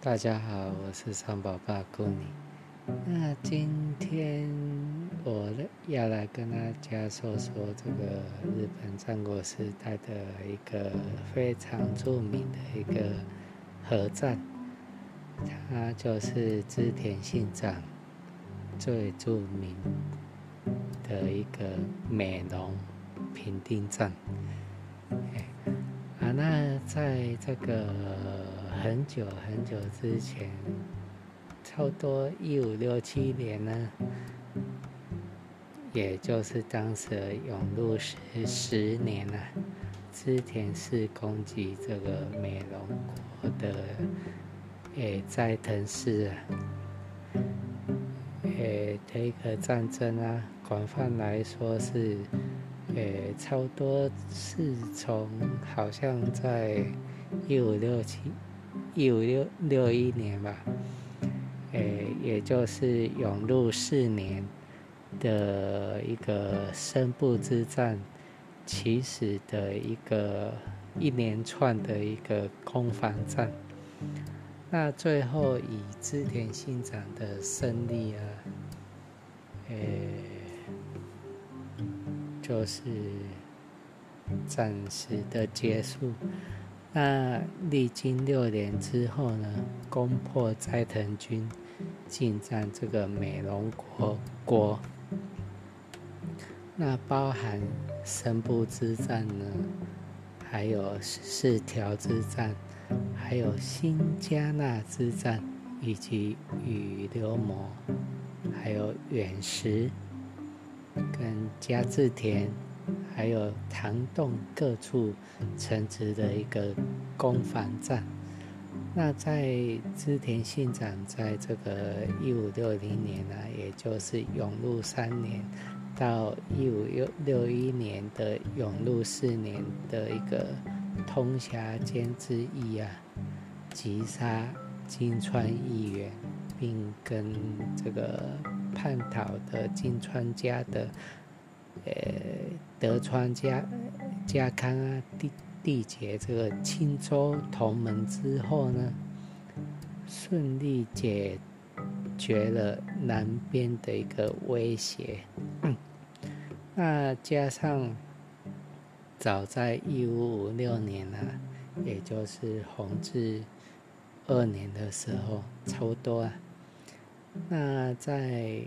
大家好，我是三宝爸顾你。那今天我要来跟大家说说这个日本战国时代的一个非常著名的一个合战，它就是织田信长最著名的一个美浓平定战。啊，那在这个。很久很久之前，差不多一五六七年呢，也就是当时永禄十十年啊，织田氏攻击这个美浓国的诶斋藤氏啊，诶这个战争啊，广泛来说是诶差不多是从好像在一五六七。一五六六一年吧，诶，也就是永禄四年的一个深部之战，起始的一个一连串的一个攻防战。那最后以织田信长的胜利啊，诶，就是暂时的结束。那历经六年之后呢，攻破斋藤军，进占这个美浓国国。那包含神部之战呢，还有四条之战，还有新加纳之战，以及羽流摩，还有远石跟加治田。还有唐洞各处城池的一个攻防战。那在织田信长在这个一五六零年呢，也就是永禄三年到一五六六一年的永禄四年的一个通辖间之役啊，击杀金川议员，并跟这个叛逃的金川家的。呃，德川家家康啊，缔缔结这个青州同盟之后呢，顺利解决了南边的一个威胁。那加上早在一五五六年啊，也就是弘治二年的时候，差不多啊。那在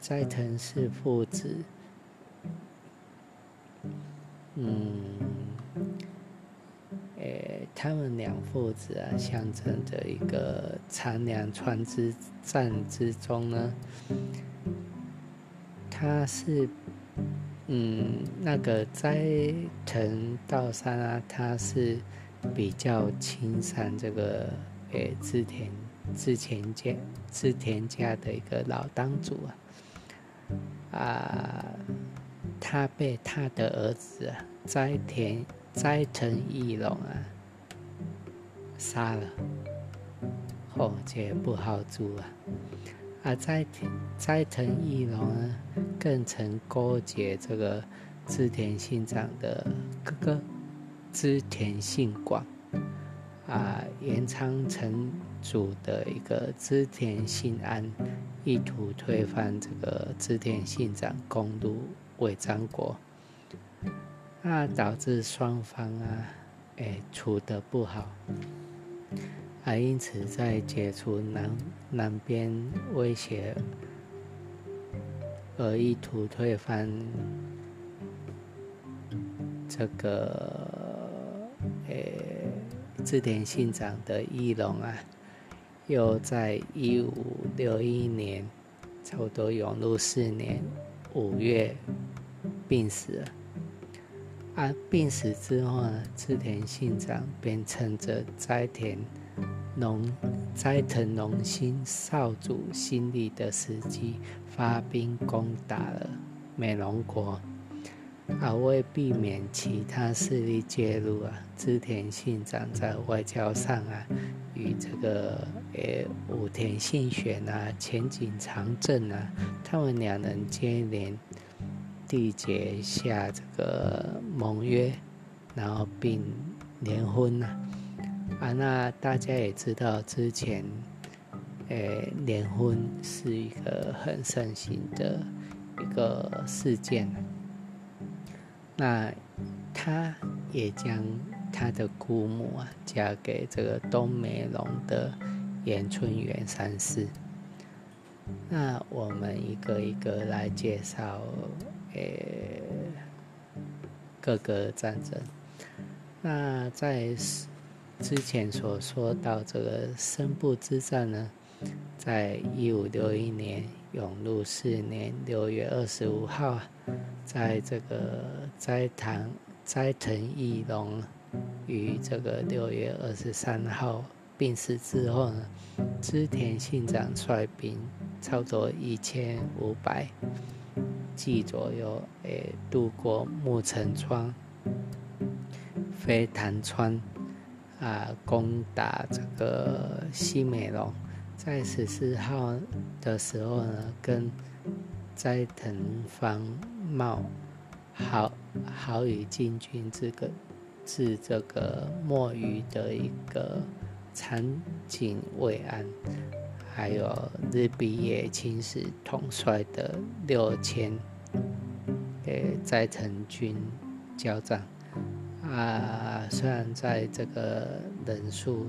斋藤氏父子。嗯，诶，他们两父子啊，象征着一个长良川之战之中呢，他是，嗯，那个斋藤道三啊，他是比较亲善这个诶织田织田家织田家的一个老当主啊，啊。他被他的儿子斋田斋藤义龙啊杀了，后且不好做啊。而斋田斋藤义龙呢，更曾勾结这个织田信长的哥哥织田信广啊，延昌城主的一个织田信安，意图推翻这个织田信长，攻入。伪张国，那导致双方啊，哎处得不好，啊，因此在解除南南边威胁而意图推翻这个诶织田信长的义隆啊，又在一五六一年，差不多永禄四年。五月病死了，啊，病死之后呢，织田信长便趁着斋田隆斋藤隆兴少主新立的时机，发兵攻打了美浓国，啊，为避免其他势力介入啊，织田信长在外交上啊，与这个。诶，武田信玄啊，前景长政啊，他们两人接连缔结下这个盟约，然后并联婚呐，啊，那大家也知道，之前，诶，联婚是一个很盛行的一个事件。那他也将他的姑母啊嫁给这个东美龙的岩村元三世。那我们一个一个来介绍，诶，各个战争。那在之前所说到这个深部之战呢，在一五六一年永禄四年六月二十五号，在这个斋藤斋藤义隆于这个六月二十三号病死之后呢，织田信长率兵差不多一千五百骑左右，诶，渡过木城川。飞潭川啊，攻打这个西美龙，在十四号的时候呢，跟斋藤方茂好好与进军这个是这个墨鱼的一个长井卫安，还有日比野青史统帅的六千诶斋藤军交战。啊，虽然在这个人数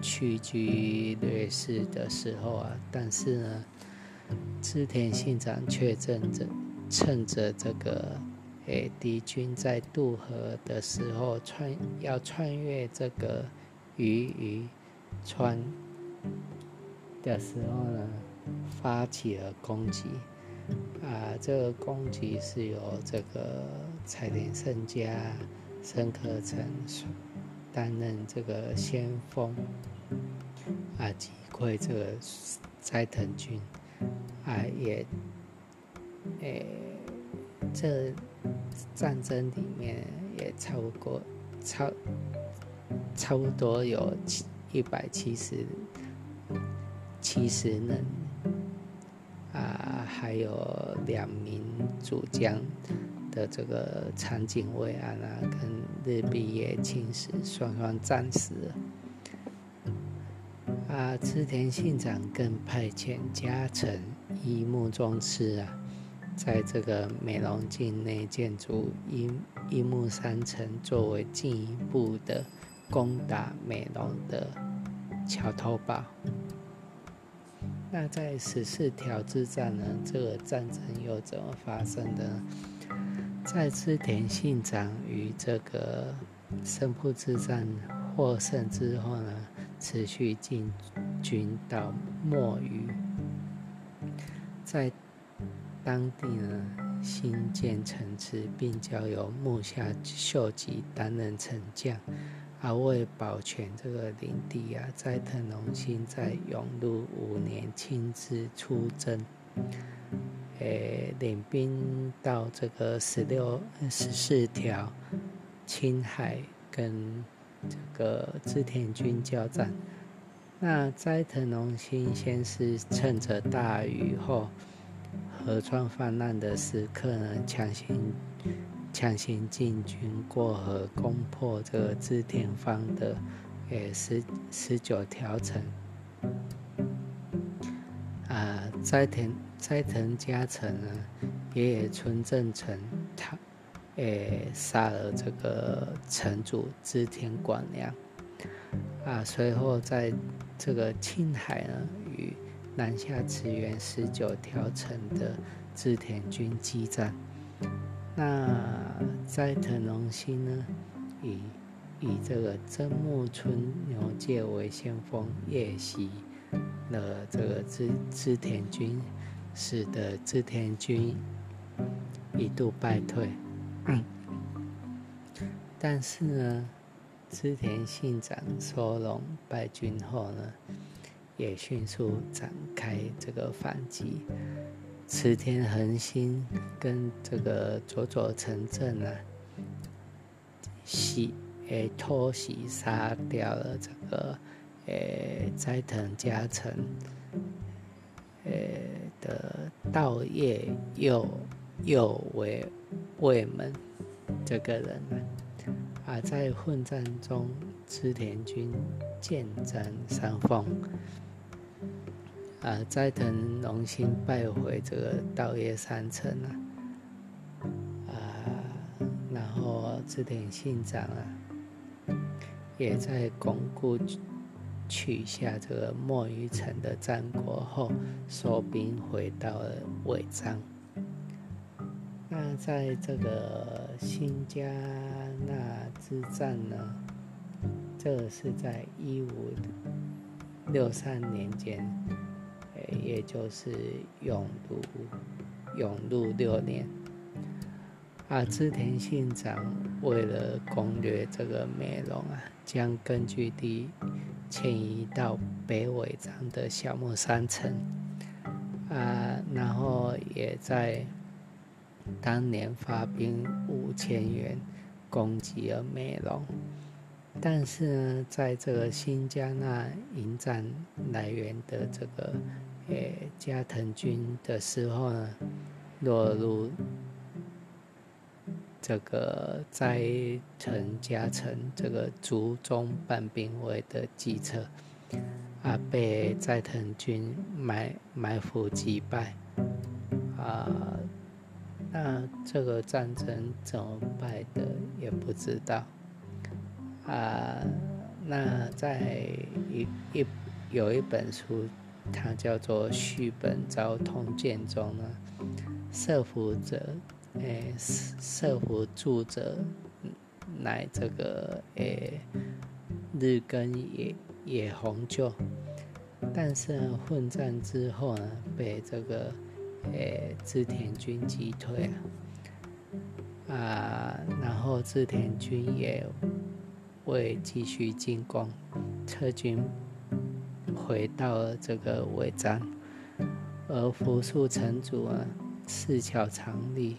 屈居劣势的时候啊，但是呢，织田信长却趁着趁着这个诶敌军在渡河的时候穿要穿越这个鱼鱼川的时候呢，发起了攻击。啊，这个攻击是由这个彩田胜家。申克成担任这个先锋，啊，击溃这个斋藤军，啊，也，诶，这战争里面也超过超差不多有七一百七十七十人，啊，还有两名主将。的这个长井卫安啊，跟日比野青史双双战死。啊，织田信长更派遣家臣伊木宗次啊，在这个美浓境内建筑伊伊木山城，作为进一步的攻打美浓的桥头堡。那在十四条之战呢？这个战争又怎么发生的？在织田信长与这个胜部之战获胜之后呢，持续进军到墨鱼，在当地呢新建城池，并交由木下秀吉担任城将。而为保全这个领地啊，斋藤龙兴在永禄五年亲自出征。诶，领兵到这个十六、十四条青海跟这个织田军交战。那斋藤龙兴先是趁着大雨后河川泛滥的时刻呢，强行强行进军过河，攻破这个织田方的诶十十九条城。斋田。斋藤家臣呢，也村正成他，诶，杀了这个城主织田广良，啊，随后在这个青海呢，与南下驰援十九条城的织田军激战。那斋藤龙兴呢，以以这个真木村牛介为先锋，夜袭了这个织织田军。使得织田军一度败退，但是呢，织田信长收拢败军后呢，也迅速展开这个反击。池田恒星跟这个佐佐城正啊，袭诶偷袭杀掉了这个诶斋藤家臣。诶的道业右右为卫门这个人呢，啊，在混战中织田军剑斩三凤，啊，斋藤龙兴败回这个稻叶山城啊，啊，然后织田信长啊，也在巩固取下这个墨鱼城的战果后，收兵回到了尾张。那在这个新加纳之战呢？这是在一五六三年间，诶，也就是永禄永禄六年，啊，织田信长为了攻略这个美浓啊，将根据地迁移到北尾站的小木山城，啊，然后也在。当年发兵五千元攻击了美浓，但是呢，在这个新加纳迎战来源的这个诶加藤军的时候呢，落入这个斋藤家臣这个竹中半兵卫的计策，啊，被斋藤军埋埋伏击败，啊。那这个战争怎么败的也不知道啊。那在一一有一本书，它叫做《续本昭通鉴》中呢，摄伏者，诶，摄服助者乃这个诶日根野野红就，但是混战之后呢，被这个。诶，织田军击退啊，啊，然后织田军也未继续进攻，撤军回到了这个尾张，而福树城主啊，四桥长利，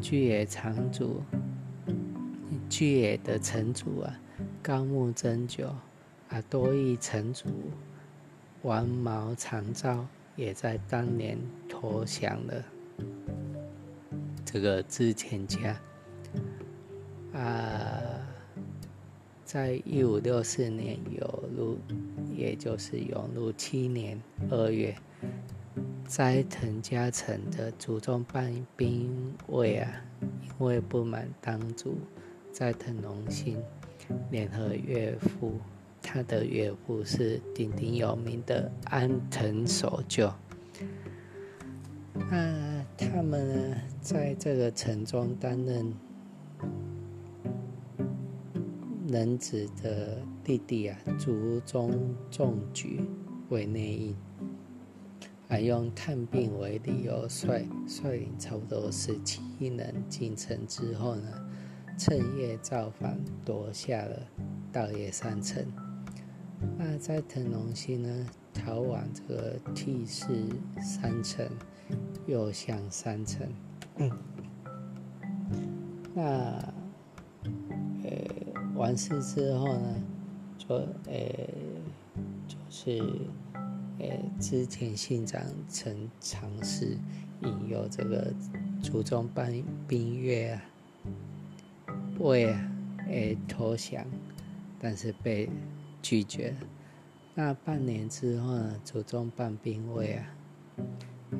巨野长主，巨野的城主啊，高木真久啊，多益城主，王毛长昭。也在当年投降了这个织田家啊，在一五六四年有入，也就是永禄七年二月，斋藤家臣的祖宗半兵卫啊，因为不满当主斋藤隆兴，联合岳父。他的岳父是鼎鼎有名的安藤守旧。那他们呢，在这个城中担任能子的弟弟啊，竹中重举为内应，还用探病为理由，率率领差不多十七人进城之后呢，趁夜造反，夺下了稻叶山城。那在腾龙星呢，逃往这个 T 四三层，又向三层。那呃完事之后呢，就呃就是呃织田信长曾尝试引诱这个祖宗班兵月啊，为呃投降，但是被。拒绝。那半年之后呢？祖宗半兵卫啊，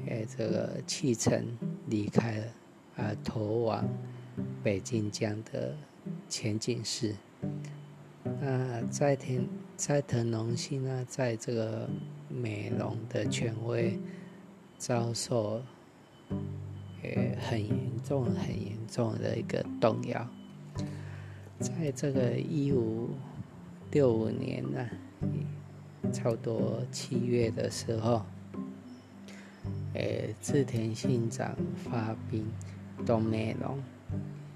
诶，这个弃城离开了啊，投往北京江的前景市。那斋藤斋藤隆兴呢，在这个美容的权威遭受呃很严重、很严重的一个动摇。在这个一五。六五年呢，差不多七月的时候，诶，织田信长发兵东美容，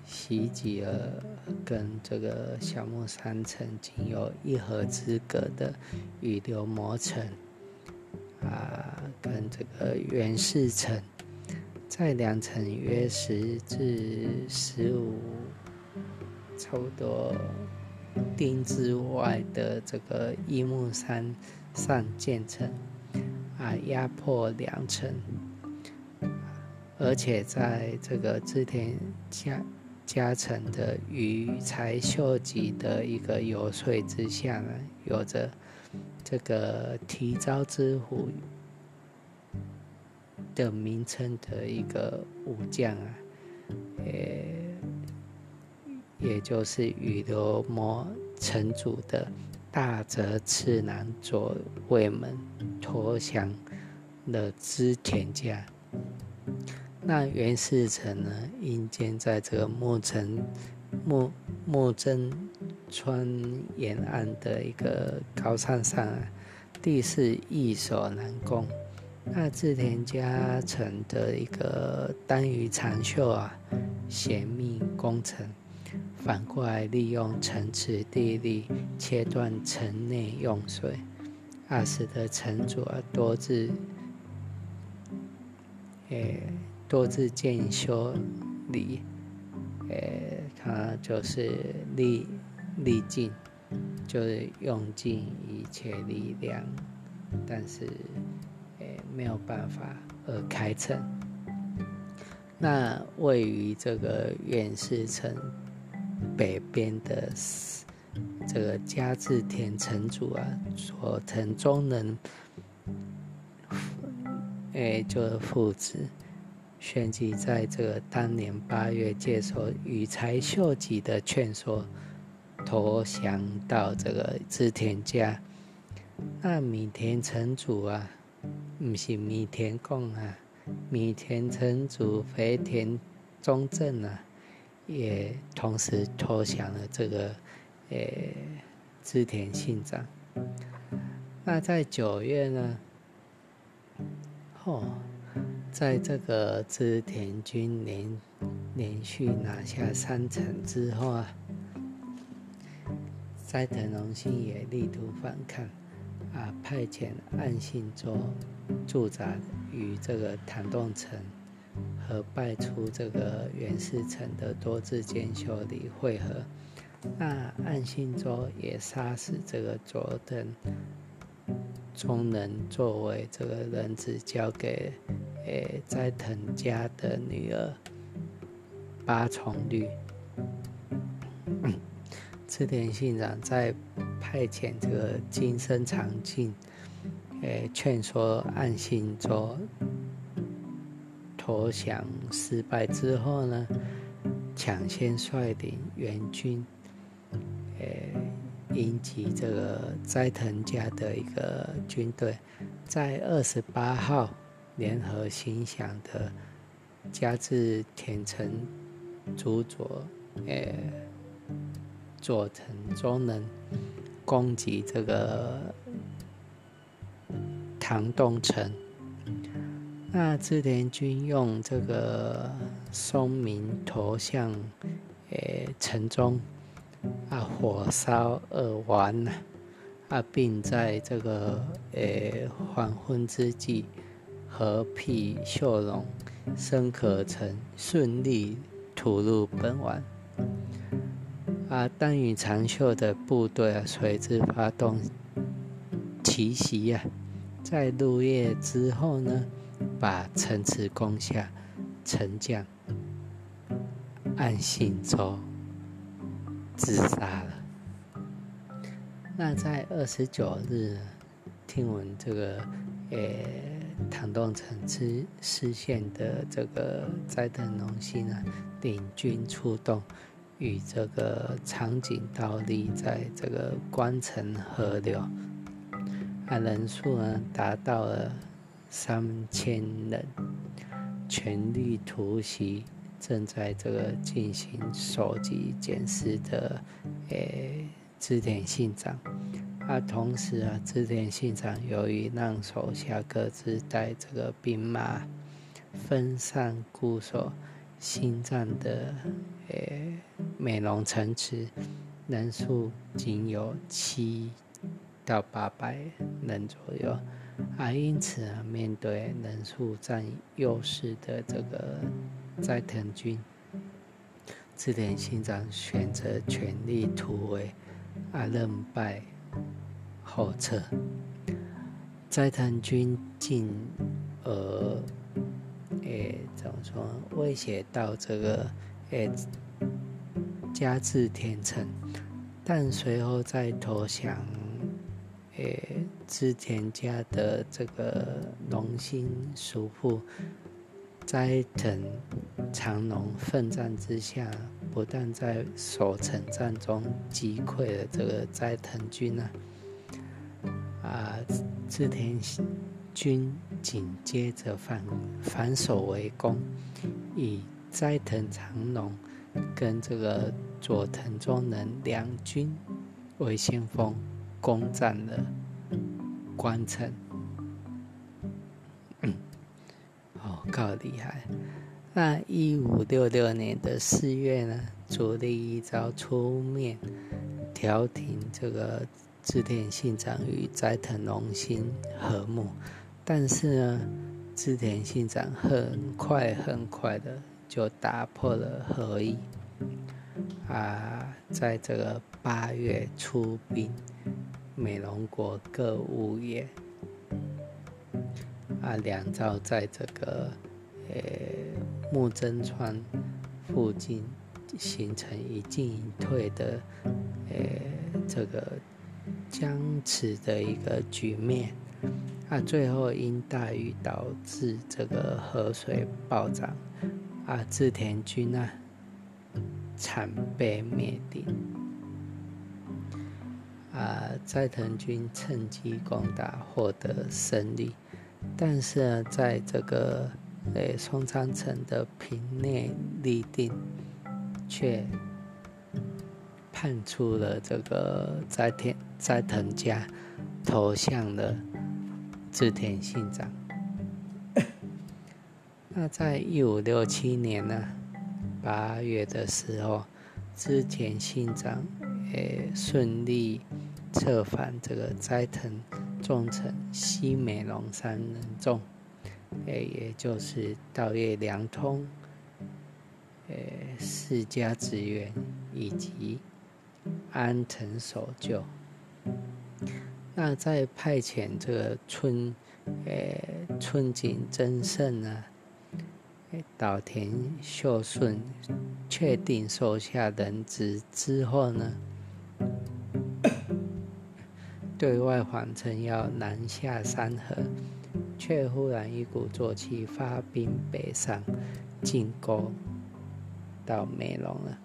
袭击了跟这个小木山城仅有一河之隔的羽流磨城，啊，跟这个元氏城，在两城约十至十五，差不多。丁之外的这个一木山上建成，啊，压迫两城，而且在这个织田家加成的羽柴秀吉的一个游说之下呢，有着这个提招之虎的名称的一个武将啊，也也就是羽流摩城主的大泽次男左卫门投降的织田家。那袁世成呢，阴间在这个木城木木真川沿岸的一个高山上啊，地势易守难攻。那织田家臣的一个单于长袖啊，险密攻城，反过来利用城池地利切断城内用水，啊，使得城主啊多自诶。多自建修理，诶，他就是立力尽，就是用尽一切力量，但是诶没有办法而开城。那位于这个远世城北边的这个加治田城主啊，佐藤忠能，诶，就是父子。旋即在这个当年八月，接受羽柴秀吉的劝说，投降到这个织田家。那米田城主啊，不是米田共啊，米田城主肥田忠正啊，也同时投降了这个诶织田信长。那在九月呢，哦。在这个织田军连连续拿下三城之后啊，斋藤荣信也力图反抗，啊，派遣岸信周驻扎于这个唐洞城和败出这个袁世成的多智兼修理会合，那岸信周也杀死这个佐藤忠能作为这个人质交给。诶，斋藤家的女儿八重绿，织田信长在派遣这个金生长进，诶，劝说岸信周投降失败之后呢，抢先率领援军，诶，迎击这个斋藤家的一个军队，在二十八号。联合行响的加治田城主佐，诶，做成中能攻击这个唐洞城。那织田军用这个松明投向诶城中，啊，火烧二丸啊，并在这个诶黄昏之际。合辟秀容，生可成顺利突入本丸，啊丹羽长秀的部队啊，随之发动奇袭啊，在入夜之后呢，把城池攻下，城将暗信周自杀了。那在二十九日，听闻这个，诶。唐洞城之失陷的这个斋藤龙信啊，领军出动，与这个长井倒立在这个关城河流，啊人数呢达到了三千人，全力突袭正在这个进行手机检视的诶织田信长。啊，同时啊，织田信长由于让手下各自带这个兵马分散固守新战的诶美容城池，人数仅有七到八百人左右，而，因此啊，面对人数占优势的这个斋藤军，智田信长选择全力突围，啊，认败。后撤，斋藤军进而，诶，怎么说？威胁到这个诶加治田城，但随后在投降，诶，织田家的这个龙兴叔父斋藤长隆奋战之下，不但在守城战中击溃了这个斋藤军啊，啊，织田军紧接着反反守为攻，以斋藤长隆跟这个佐藤忠能两军为先锋，攻占了关城。哦，够厉害！那一五六六年的四月呢，足利义昭出面调停这个织田信长与斋藤龙兴和睦。但是呢，织田信长很快很快的就打破了和议，啊，在这个八月出兵美浓国各物业，啊，两造在这个呃木真川附近形成一进一退的呃这个僵持的一个局面。啊，最后因大雨导致这个河水暴涨，啊，织田军啊惨被灭顶，啊，斋藤军趁机攻打，获得胜利，但是呢，在这个诶松仓城的平内立定，却判出了这个斋田斋藤家投降了。织田信长，那在一五六七年呢八月的时候，织田信长诶顺利策反这个斋藤重臣西美隆三人众，诶也就是稻叶良通、诶世家子元以及安藤守旧。那在派遣这个春，诶春景真胜呢，岛田秀顺确定手下人质之后呢，对外谎称要南下山河，却忽然一鼓作气发兵北上，进攻到美浓了，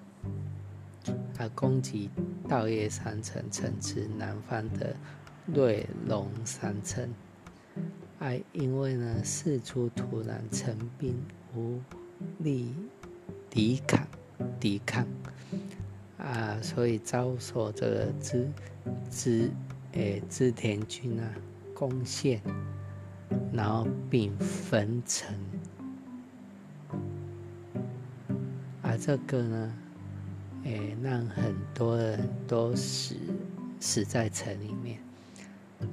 啊，攻击稻叶山城城池南方的。瑞龙山城，哎，因为呢，四处突然成兵，无力抵抗，抵抗啊，所以遭受这个织织诶织田军啊攻陷，然后并焚城，啊，这个呢，诶，让很多人都死死在城里面。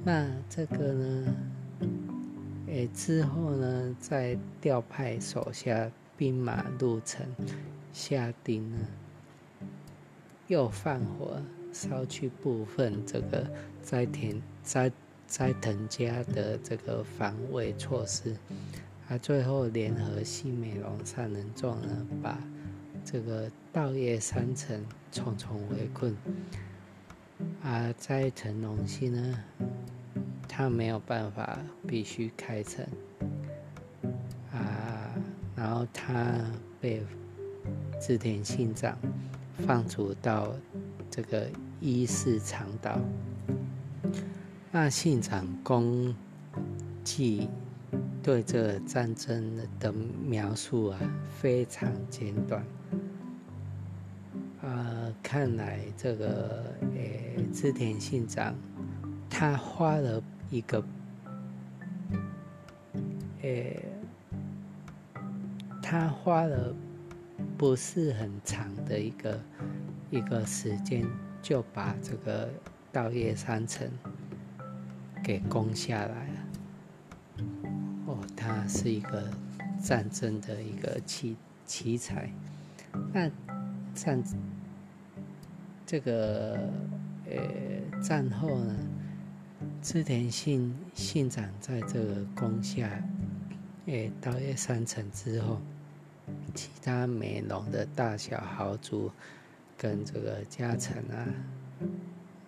那这个呢？诶，之后呢，再调派手下兵马入城，下定呢，又放火烧去部分这个斋田斋斋藤家的这个防卫措施，啊，最后联合西美隆三人众呢，把这个稻叶山城重重围困。啊，在成龙溪呢，他没有办法，必须开城。啊，然后他被织田信长放逐到这个伊势长岛。那信长公记对这战争的描述啊，非常简短。看来这个诶，织田信长他花了一个诶，他花了不是很长的一个一个时间，就把这个稻叶山城给攻下来了。哦，他是一个战争的一个奇奇才。那战。这个呃战后呢，织田信信长在这个攻下诶稻叶山城之后，其他美浓的大小豪族跟这个加成啊，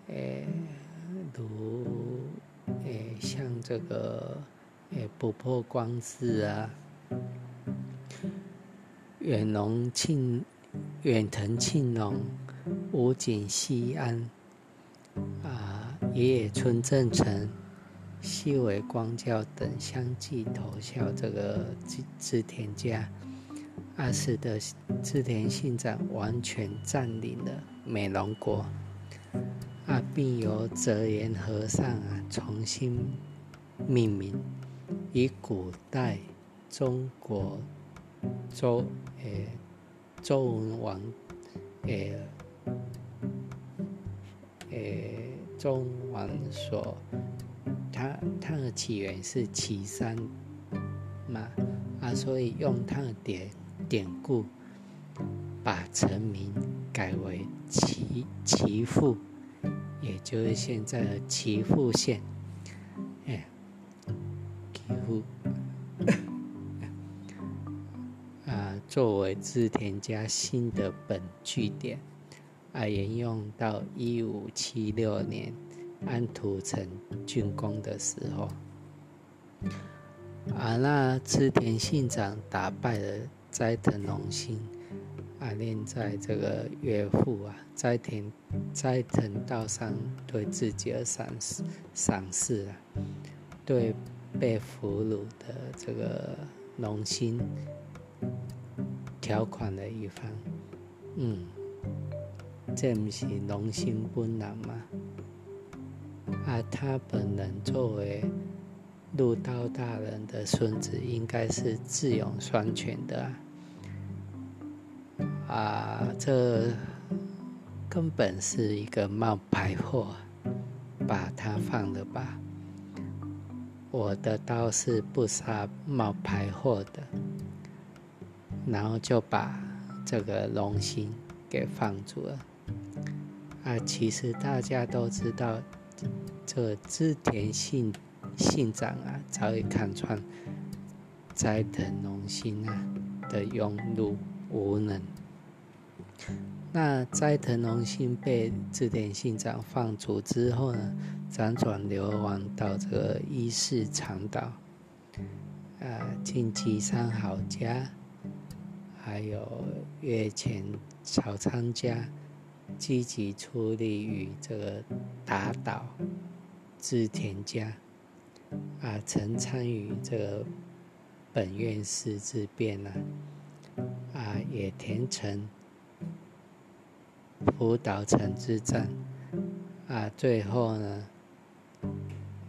诶，如诶像这个诶不破光字啊，远龙庆远藤庆隆、武井西安啊，野野村正成。西尾光教等相继投效这个织织田家，啊，使得织田信长完全占领了美浓国，啊，并由泽言和尚啊重新命名，以古代中国周诶周文王诶诶中王所。它它的起源是岐山嘛啊，所以用它的典典故，把城名改为岐岐阜，也就是现在的岐阜县。哎，岐阜啊，作为织田家新的本据点，啊，沿用到一五七六年。安土城竣工的时候，啊，那织田信长打败了斋藤龙兴，啊，念在这个岳父啊斋田斋藤道上对自己的赏识赏识啊，对被俘虏的这个龙兴条款的一方，嗯，这不是龙兴本人吗？啊，他本人作为陆刀大人的孙子，应该是智勇双全的啊！这根本是一个冒牌货，把他放了吧！我的刀是不杀冒牌货的，然后就把这个龙心给放住了。啊，其实大家都知道。这织田信信长啊，早已看穿斋藤龙兴啊的庸碌无能。那斋藤龙兴被织田信长放逐之后呢，辗转流亡到这个伊势长岛，啊，进吉山好家，还有越前草仓家。积极出力于这个打倒织田家，啊，曾参与这个本院寺之变呢，啊，野田城、福岛城之战，啊，最后呢，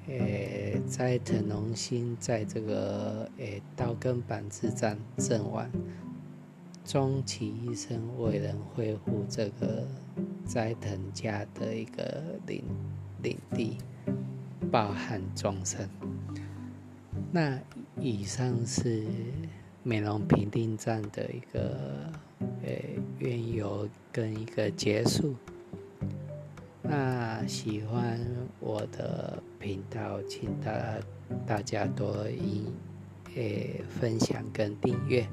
诶，斋藤龙兴在这个诶刀根板之战阵亡。终其一生未能恢复这个斋藤家的一个领领地，抱憾终生。那以上是美容平定战的一个呃缘由跟一个结束。那喜欢我的频道，请大大家多一诶分享跟订阅，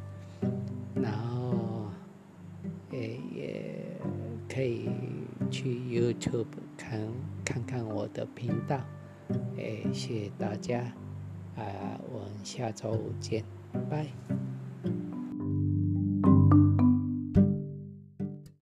然后。可以去 YouTube 看看看我的频道，哎，谢谢大家，啊，我们下周五见，拜。